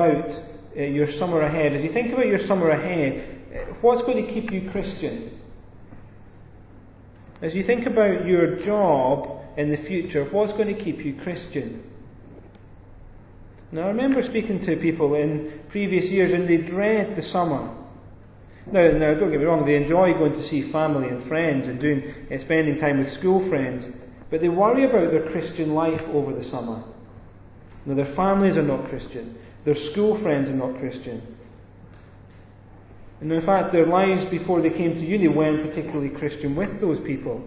about uh, your summer ahead, as you think about your summer ahead, uh, what's going to keep you Christian? As you think about your job in the future, what's going to keep you Christian? Now, I remember speaking to people in previous years and they dread the summer. Now, now, don't get me wrong, they enjoy going to see family and friends and doing, uh, spending time with school friends, but they worry about their Christian life over the summer. Now, their families are not Christian, their school friends are not Christian. And in fact, their lives before they came to uni weren't particularly Christian with those people.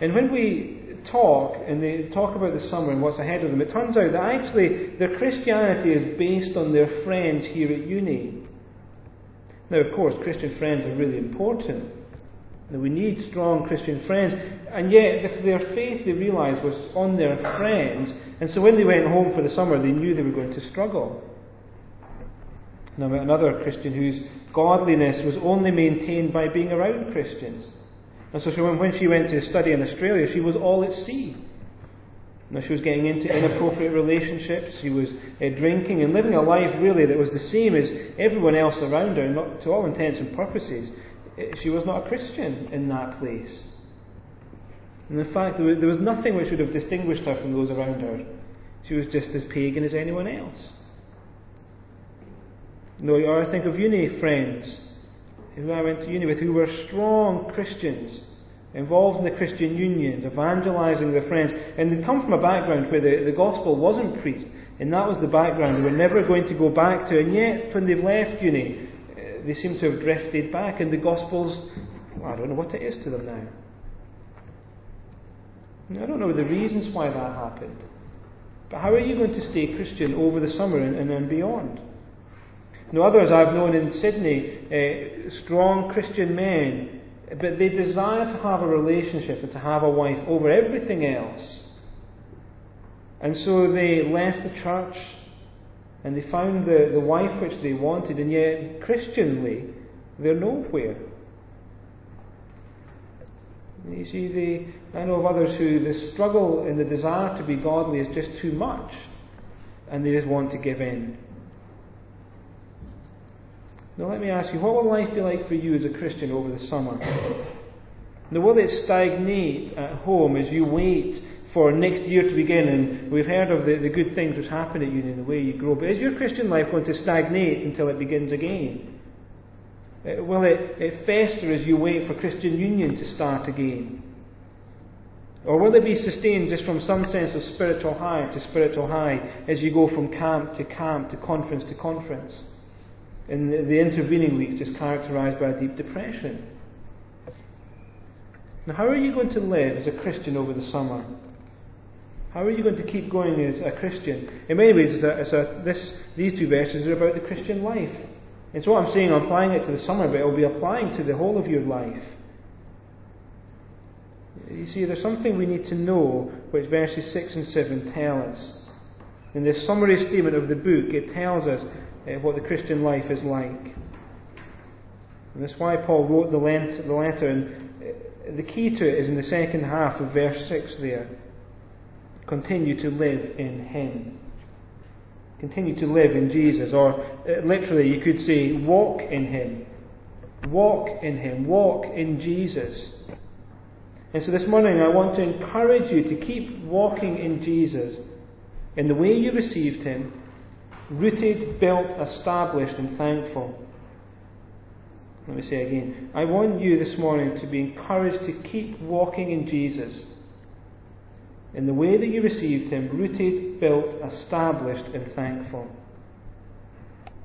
And when we talk and they talk about the summer and what's ahead of them, it turns out that actually their Christianity is based on their friends here at uni. Now, of course, Christian friends are really important. Now, we need strong Christian friends. And yet, if their faith, they realised, was on their friends, and so when they went home for the summer, they knew they were going to struggle. Now, another Christian whose godliness was only maintained by being around Christians. And so, when she went to study in Australia, she was all at sea. Now, she was getting into inappropriate relationships. She was uh, drinking and living a life really that was the same as everyone else around her. Not, to all intents and purposes, eh, she was not a Christian in that place. And in fact, there was, there was nothing which would have distinguished her from those around her. She was just as pagan as anyone else. No, or I think of uni friends who I went to uni with who were strong Christians involved in the Christian unions, evangelizing their friends. And they come from a background where the, the gospel wasn't preached, and that was the background they were never going to go back to. And yet, when they've left uni, uh, they seem to have drifted back, and the gospel's, well, I don't know what it is to them now. I don't know the reasons why that happened. But how are you going to stay Christian over the summer and, and, and beyond? Now, others I've known in Sydney, uh, strong Christian men but they desire to have a relationship and to have a wife over everything else. And so they left the church and they found the, the wife which they wanted, and yet, Christianly, they're nowhere. You see, the, I know of others who the struggle and the desire to be godly is just too much, and they just want to give in. Now, let me ask you, what will life be like for you as a Christian over the summer? Now, will it stagnate at home as you wait for next year to begin? And we've heard of the, the good things which happen at uni and the way you grow. But is your Christian life going to stagnate until it begins again? Uh, will it, it fester as you wait for Christian union to start again? Or will it be sustained just from some sense of spiritual high to spiritual high as you go from camp to camp to conference to conference? in the intervening weeks is characterized by a deep depression. Now, how are you going to live as a Christian over the summer? How are you going to keep going as a Christian? In many ways, it's a, it's a, this, these two verses are about the Christian life. So what I'm saying, I'm applying it to the summer, but it will be applying to the whole of your life. You see, there's something we need to know which verses 6 and 7 tell us. In this summary statement of the book, it tells us uh, what the Christian life is like. And that's why Paul wrote the, letter, and uh, the key to it is in the second half of verse 6 there. Continue to live in Him. Continue to live in Jesus. Or uh, literally, you could say, walk in Him. Walk in Him. Walk in Jesus. And so this morning, I want to encourage you to keep walking in Jesus in the way you received Him rooted, built, established, and thankful. Let me say again. I want you this morning to be encouraged to keep walking in Jesus in the way that you received Him, rooted, built, established, and thankful.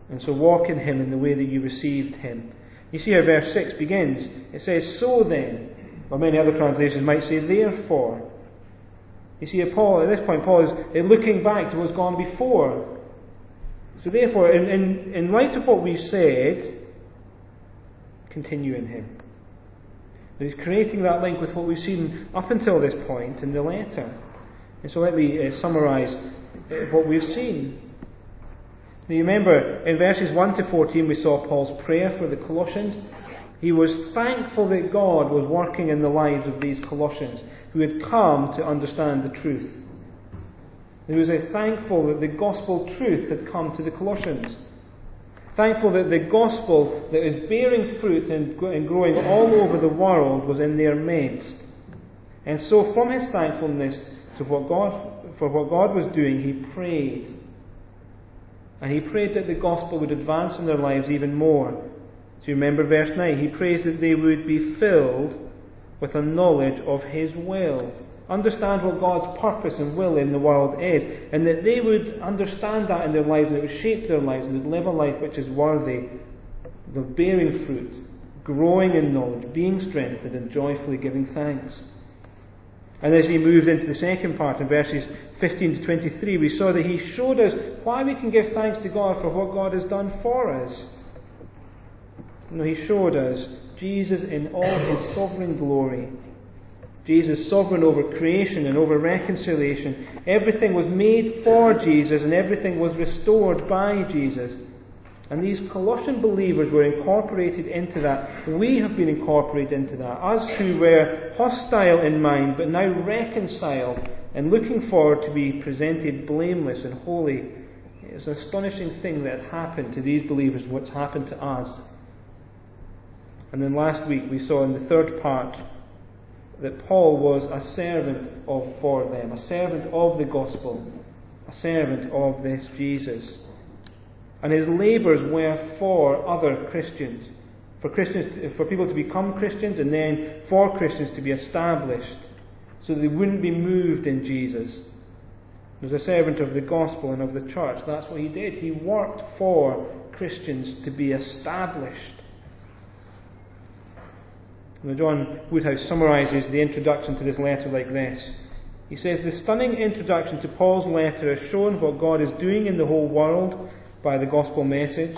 And so walk in Him in the way that you received Him. You see how verse 6 begins. It says, So then, or many other translations might say, Therefore. You see, Paul, at this point, Paul is looking back to what's gone before. So, therefore, in, in, in light of what we've said, continue in Him. He's creating that link with what we've seen up until this point in the letter. And so, let me uh, summarise uh, what we've seen. Now, you remember in verses 1 to 14, we saw Paul's prayer for the Colossians. He was thankful that God was working in the lives of these Colossians who had come to understand the truth. He was thankful that the gospel truth had come to the Colossians. Thankful that the gospel that is bearing fruit and growing all over the world was in their midst. And so, from his thankfulness to what God, for what God was doing, he prayed. And he prayed that the gospel would advance in their lives even more. Do you remember verse 9? He prays that they would be filled with a knowledge of his will understand what God's purpose and will in the world is, and that they would understand that in their lives and it would shape their lives and would live a life which is worthy of bearing fruit, growing in knowledge, being strengthened, and joyfully giving thanks. And as he moved into the second part in verses 15 to 23, we saw that he showed us why we can give thanks to God for what God has done for us. You know, he showed us Jesus in all his sovereign glory Jesus sovereign over creation and over reconciliation. Everything was made for Jesus and everything was restored by Jesus. And these Colossian believers were incorporated into that. We have been incorporated into that. Us who were hostile in mind, but now reconciled and looking forward to be presented blameless and holy. It's an astonishing thing that happened to these believers, what's happened to us. And then last week we saw in the third part that Paul was a servant of for them, a servant of the gospel, a servant of this Jesus. And his labours were for other Christians, for Christians, for people to become Christians, and then for Christians to be established, so they wouldn't be moved in Jesus. He was a servant of the gospel and of the church. That's what he did. He worked for Christians to be established. John Woodhouse summarizes the introduction to this letter like this. He says, The stunning introduction to Paul's letter has shown what God is doing in the whole world by the gospel message,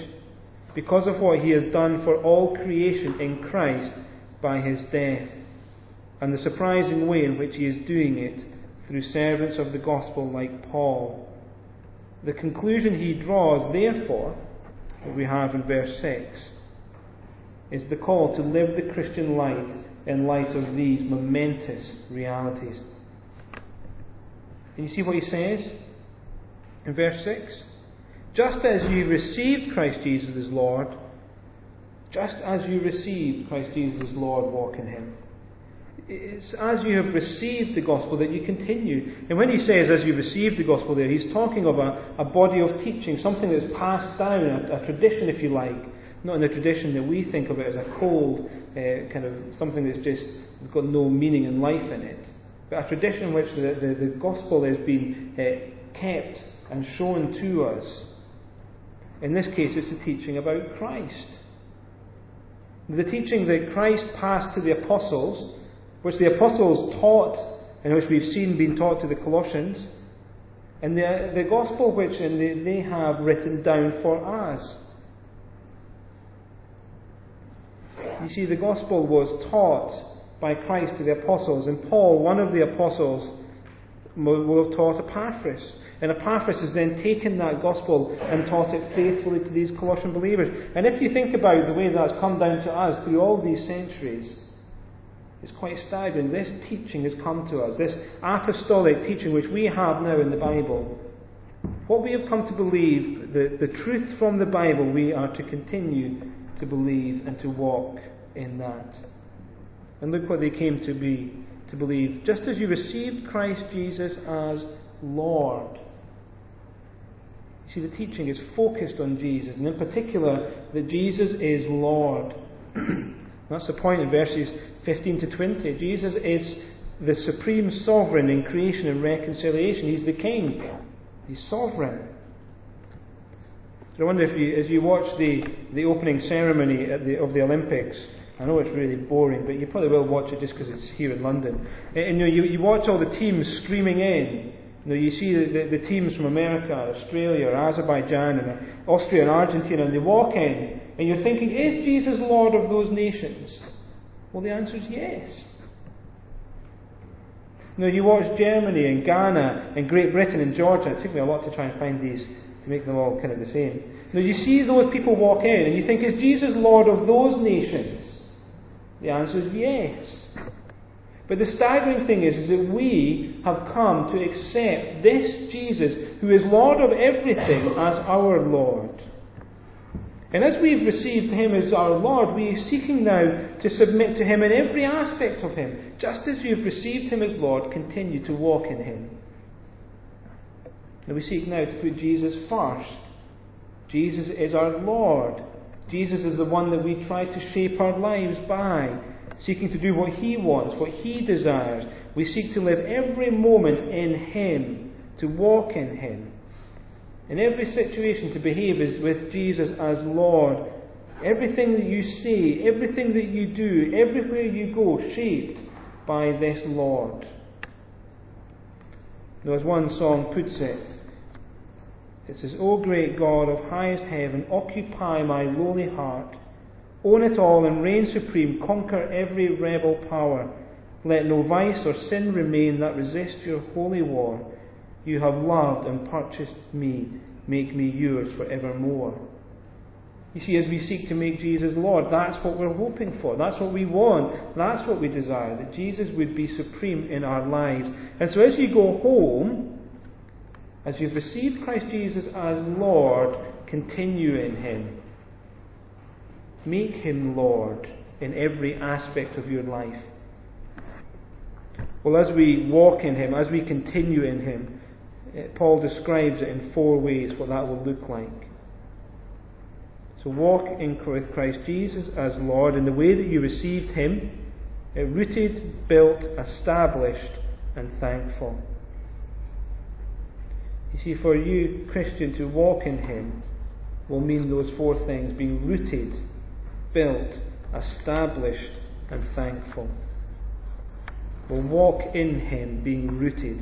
because of what he has done for all creation in Christ by his death, and the surprising way in which he is doing it through servants of the gospel like Paul. The conclusion he draws, therefore, that we have in verse 6 is the call to live the Christian life in light of these momentous realities. And you see what he says in verse 6? Just as you received Christ Jesus as Lord, just as you received Christ Jesus as Lord, walk in him. It's as you have received the gospel that you continue. And when he says, as you received the gospel there, he's talking of a, a body of teaching, something that's passed down, a, a tradition, if you like, not in the tradition that we think of it as a cold, uh, kind of something that's just has got no meaning and life in it, but a tradition in which the, the, the gospel has been uh, kept and shown to us. In this case, it's the teaching about Christ. The teaching that Christ passed to the apostles, which the apostles taught, and which we've seen being taught to the Colossians, and the, the gospel which they, they have written down for us. You see, the gospel was taught by Christ to the apostles, and Paul, one of the apostles, will have taught Epaphras. And Epaphras has then taken that gospel and taught it faithfully to these Colossian believers. And if you think about the way that's come down to us through all these centuries, it's quite staggering. This teaching has come to us, this apostolic teaching which we have now in the Bible. What we have come to believe, the, the truth from the Bible, we are to continue to believe and to walk in that. And look what they came to be, to believe. Just as you received Christ Jesus as Lord. You see, the teaching is focused on Jesus, and in particular, that Jesus is Lord. That's the point in verses 15 to 20. Jesus is the supreme sovereign in creation and reconciliation. He's the king, he's sovereign. I wonder if you, as you watch the, the opening ceremony the, of the Olympics, I know it's really boring, but you probably will watch it just because it's here in London. And, and you, know, you, you, watch all the teams streaming in. You, know, you see the, the, the, teams from America, Australia, Azerbaijan, and uh, Austria and Argentina, and they walk in, and you're thinking, is Jesus Lord of those nations? Well, the answer is yes. Know, you watch Germany and Ghana and Great Britain and Georgia. It took me a lot to try and find these to make them all kind of the same. Now you see those people walk in and you think, is Jesus Lord of those nations? The answer is yes. But the staggering thing is, is that we have come to accept this Jesus, who is Lord of everything, as our Lord. And as we've received Him as our Lord, we are seeking now to submit to Him in every aspect of Him. Just as you've received Him as Lord, continue to walk in Him. And we seek now to put Jesus first. Jesus is our Lord. Jesus is the one that we try to shape our lives by, seeking to do what He wants, what He desires. We seek to live every moment in Him, to walk in Him. In every situation, to behave as with Jesus as Lord. Everything that you say, everything that you do, everywhere you go, shaped by this Lord. Now, as one song puts it, it says, O great God of highest heaven, occupy my lowly heart. Own it all and reign supreme. Conquer every rebel power. Let no vice or sin remain that resist your holy war. You have loved and purchased me. Make me yours forevermore. You see, as we seek to make Jesus Lord, that's what we're hoping for. That's what we want. That's what we desire. That Jesus would be supreme in our lives. And so as you go home, as you've received Christ Jesus as Lord, continue in Him. Make Him Lord in every aspect of your life. Well, as we walk in Him, as we continue in Him, uh, Paul describes it in four ways what that will look like. So walk in with Christ Jesus as Lord in the way that you received Him, uh, rooted, built, established, and thankful. You see, for you, Christian, to walk in Him will mean those four things being rooted, built, established, and thankful. We'll walk in Him being rooted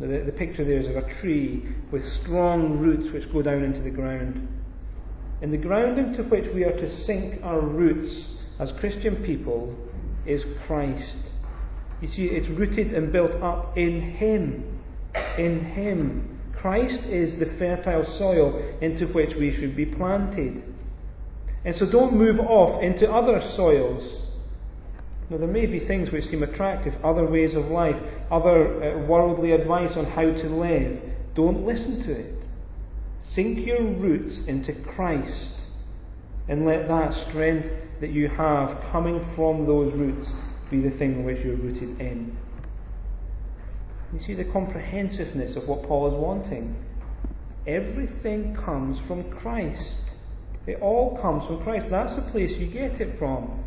the, the picture there is of a tree with strong roots which go down into the ground. And the ground into which we are to sink our roots as Christian people is Christ. You see, it's rooted and built up in Him. In Him. Christ is the fertile soil into which we should be planted. And so don't move off into other soils now, there may be things which seem attractive, other ways of life, other uh, worldly advice on how to live. Don't listen to it. Sink your roots into Christ and let that strength that you have coming from those roots be the thing which you're rooted in. You see the comprehensiveness of what Paul is wanting. Everything comes from Christ. It all comes from Christ. That's the place you get it from.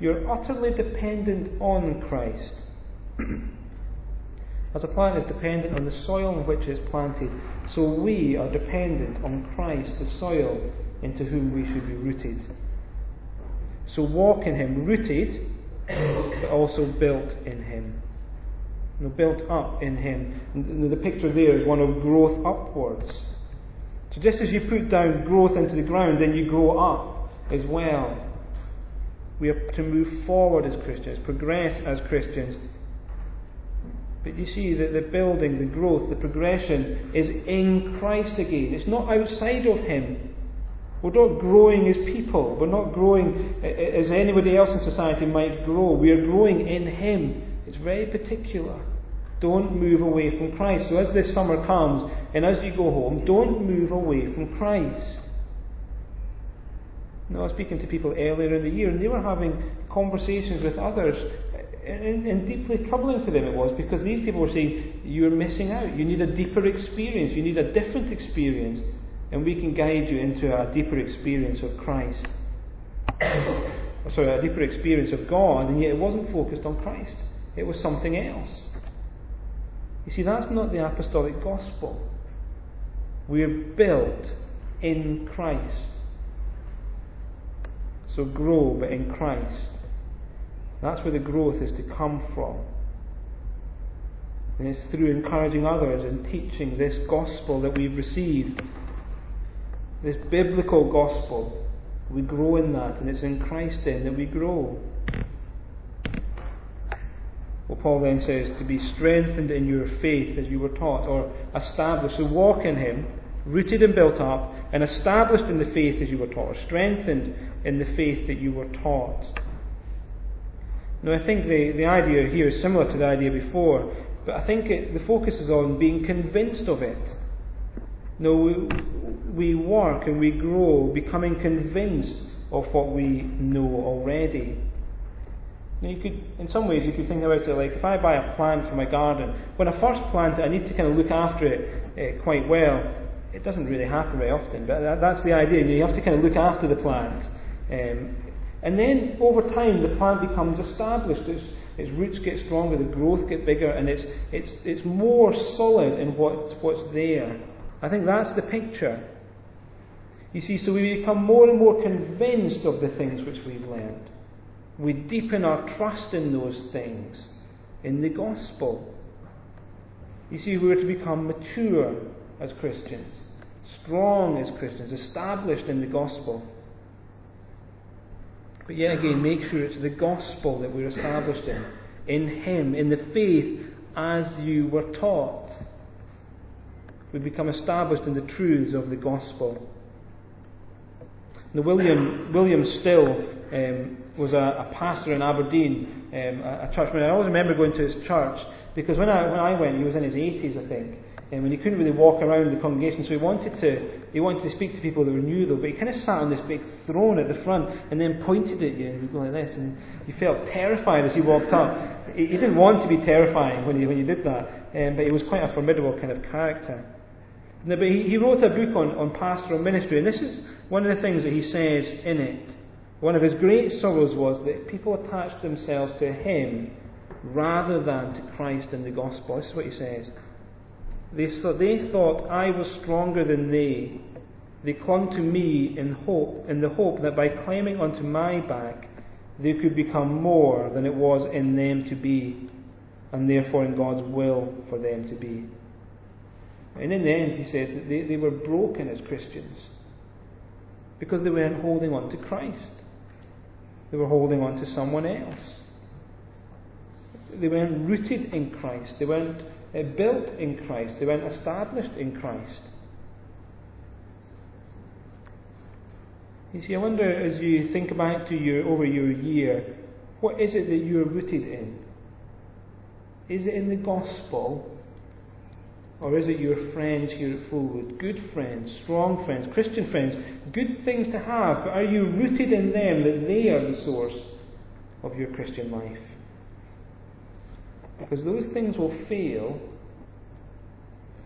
You're utterly dependent on Christ. As a plant is dependent on the soil in which it's planted, so we are dependent on Christ, the soil into whom we should be rooted. So walk in Him, rooted, but also built in Him. You know, built up in Him. And the picture there is one of growth upwards. So just as you put down growth into the ground, then you grow up as well. We are to move forward as Christians, progress as Christians. But you see that the building, the growth, the progression is in Christ again. It's not outside of Him. We're not growing as people. We're not growing as anybody else in society might grow. We are growing in Him. It's very particular. Don't move away from Christ. So as this summer comes and as you go home, don't move away from Christ. Now, I was speaking to people earlier in the year, and they were having conversations with others, and, and, deeply troubling to them it was because these people were saying, You're missing out. You need a deeper experience. You need a different experience. And we can guide you into a deeper experience of Christ. Sorry, a deeper experience of God, and yet it wasn't focused on Christ. It was something else. You see, that's not the apostolic gospel. We're built in Christ. So grow, but in Christ. That's where the growth is to come from. And it's through encouraging others and teaching this gospel that we've received, this biblical gospel. We grow in that, and it's in Christ then that we grow. Well, Paul then says to be strengthened in your faith as you were taught, or established. So walk in Him, rooted and built up, and established in the faith as you were taught, or strengthened in the faith that you were taught. Now, I think the, the idea here is similar to the idea before, but I think it, the focus is on being convinced of it. No, we, we work and we grow becoming convinced of what we know already. Now you could, in some ways, you could think about it like if I buy a plant for my garden, when I first plant it, I need to kind of look after it uh, quite well. It doesn't really happen very often, but that, that's the idea. You have to kind of look after the plant. Um, and then over time, the plant becomes established. Its, its roots get stronger, the growth get bigger, and it's, it's, it's more solid in what's, what's there. I think that's the picture. You see, so we become more and more convinced of the things which we've learned. We deepen our trust in those things, in the gospel. You see, we are to become mature as Christians, strong as Christians, established in the gospel. But yet again, make sure it's the gospel that we're established in, in Him, in the faith as you were taught. We become established in the truths of the gospel. Now, William, William Still um, was a, a, pastor in Aberdeen, um, a, a churchman. I always remember going to his church because when I, when I went, he was in his 80s, I think and when he couldn't really walk around the congregation, so he wanted to he wanted to speak to people that were new though, but he kind of sat on this big throne at the front and then pointed at you and he'd go like this, and you felt terrified as he walked up. He, he didn't want to be terrifying when he when he did that, um, but he was quite a formidable kind of character. No, but he, he wrote a book on, on pastoral ministry, and this is one of the things that he says in it. One of his great sorrows was that people attached themselves to him rather than to Christ and the gospel. This is what he says. They, they thought I was stronger than they. They clung to me in hope, in the hope that by climbing onto my back, they could become more than it was in them to be, and therefore in God's will for them to be. And in the end, he says that they, they were broken as Christians because they weren't holding on to Christ. They were holding on to someone else. They weren't rooted in Christ. They weren't uh, built in Christ. They weren't established in Christ. You see, I wonder as you think back to your over your year, what is it that you're rooted in? Is it in the gospel? Or is it your friends here at Fulwood? Good friends, strong friends, Christian friends, good things to have, but are you rooted in them that they are the source of your Christian life? Because those things will fail,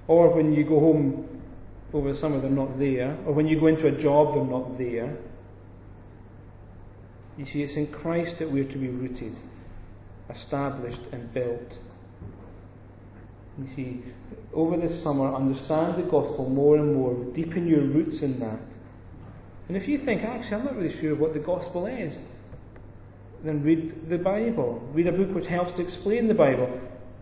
or when you go home over the summer, they're not there, or when you go into a job, they're not there. You see, it's in Christ that we're to be rooted, established, and built. You see, over this summer, understand the gospel more and more, deepen your roots in that. And if you think, actually, I'm not really sure what the gospel is, then read the Bible. Read a book which helps to explain the Bible.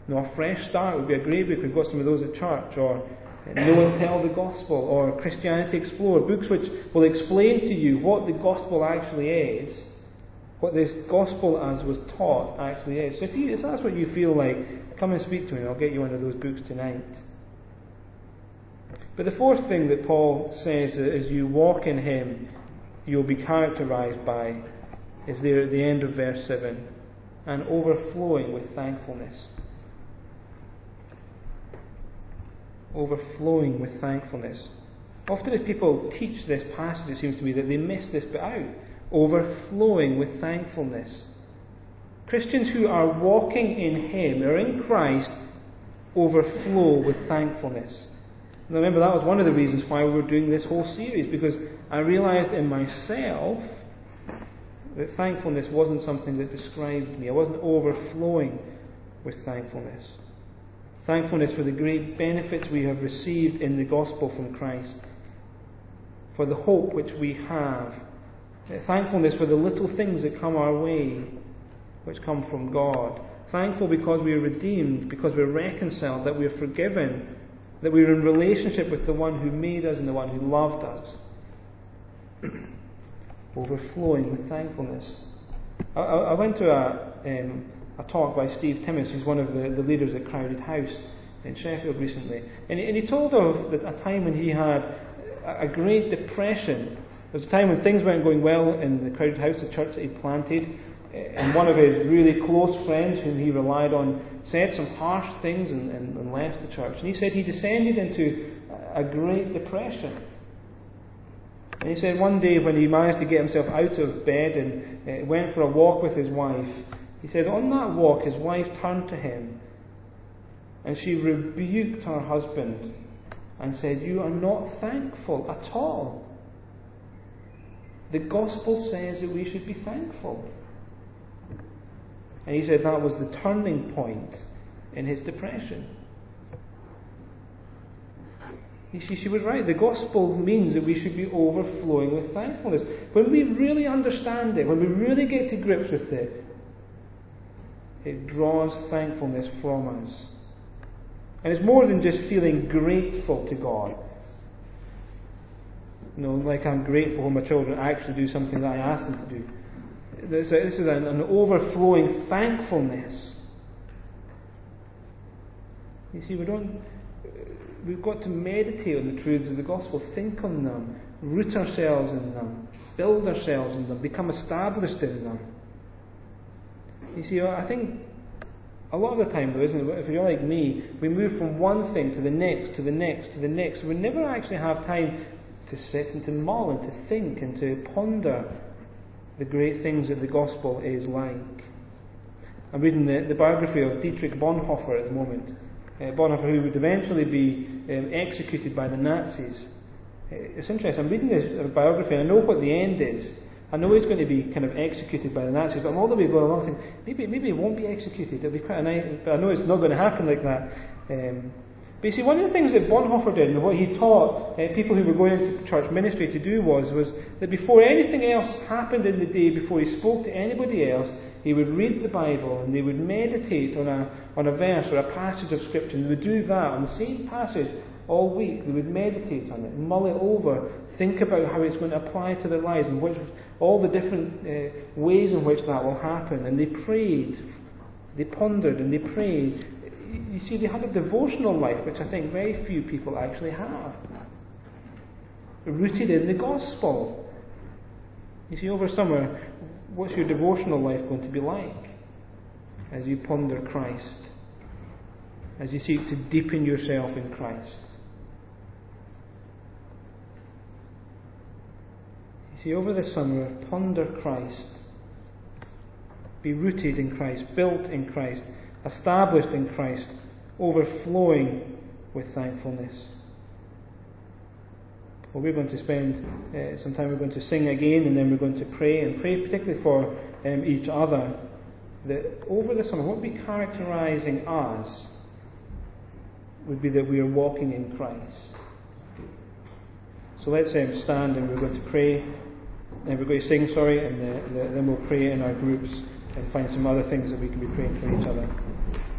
You know, a fresh start would be a great book. We've got some of those at church, or Know and Tell the Gospel, or Christianity Explored. Books which will explain to you what the gospel actually is, what this gospel as was taught actually is. So if, you, if that's what you feel like, come and speak to me. I'll get you one of those books tonight. But the fourth thing that Paul says as you walk in Him, you'll be characterized by is there at the end of verse 7 and overflowing with thankfulness. Overflowing with thankfulness. Often, as people teach this passage, it seems to me that they miss this bit out. Overflowing with thankfulness. Christians who are walking in Him, or in Christ, overflow with thankfulness. Remember, that was one of the reasons why we were doing this whole series, because I realized in myself that thankfulness wasn't something that described me. I wasn't overflowing with thankfulness. Thankfulness for the great benefits we have received in the gospel from Christ, for the hope which we have. Thankfulness for the little things that come our way, which come from God. Thankful because we are redeemed, because we're reconciled, that we are forgiven, that we are in relationship with the one who made us and the one who loved us. overflowing with thankfulness. I, I went to a, um, a talk by Steve Timmis, who's one of the, the leaders at Crowded House in Sheffield recently, and he, and he told of a time when he had a great depression. There was a time when things weren't going well in the Crowded House, the church that he planted, and one of his really close friends, whom he relied on, said some harsh things and, and, and left the church. And he said he descended into a great depression. And he said one day when he managed to get himself out of bed and uh, went for a walk with his wife, he said on that walk his wife turned to him and she rebuked her husband and said, You are not thankful at all. The gospel says that we should be thankful. And he said that was the turning point in his depression. See, she was right. The gospel means that we should be overflowing with thankfulness. When we really understand it, when we really get to grips with it, it draws thankfulness from us. And it's more than just feeling grateful to God. You know, like I'm grateful when my children actually do something that I ask them to do. This, this is an, an overflowing thankfulness. You see, we don't. We've got to meditate on the truths of the gospel, think on them, root ourselves in them, build ourselves in them, become established in them. You see, I think a lot of the time, though, isn't it? If you're like me, we move from one thing to the next, to the next, to the next. We never actually have time to sit and to mull and to think and to ponder the great things that the gospel is like. I'm reading the, the biography of Dietrich Bonhoeffer at the moment. Uh, Bonhoeffer, who would eventually be um, executed by the Nazis. Uh, it's interesting. I'm reading this uh, biography and I know what the end is. I know he's going to be kind of executed by the Nazis, but I'm all the way going along thinking maybe maybe he won't be executed. It'll be quite a nice, but I know it's not going to happen like that. Um, but you see, one of the things that Bonhoeffer did and what he taught uh, people who were going into church ministry to do was, was that before anything else happened in the day, before he spoke to anybody else, he would read the Bible and they would meditate on a, on a verse or a passage of Scripture. And they would do that on the same passage all week. They would meditate on it, mull it over, think about how it's going to apply to their lives and which, all the different uh, ways in which that will happen. And they prayed, they pondered and they prayed you see, they had a devotional life, which I think very few people actually have. Rooted in the gospel. You see, over summer, what's your devotional life going to be like as you ponder Christ? As you seek to deepen yourself in Christ? You see, over the summer, ponder Christ. Be rooted in Christ, built in Christ established in Christ, overflowing with thankfulness. Well, we're going to spend uh, some time, we're going to sing again, and then we're going to pray, and pray particularly for um, each other. That over the summer, what would be characterizing us would be that we are walking in Christ. So let's um, stand and we're going to pray, and we're going to sing, sorry, and uh, then we'll pray in our groups and find some other things that we can be praying for each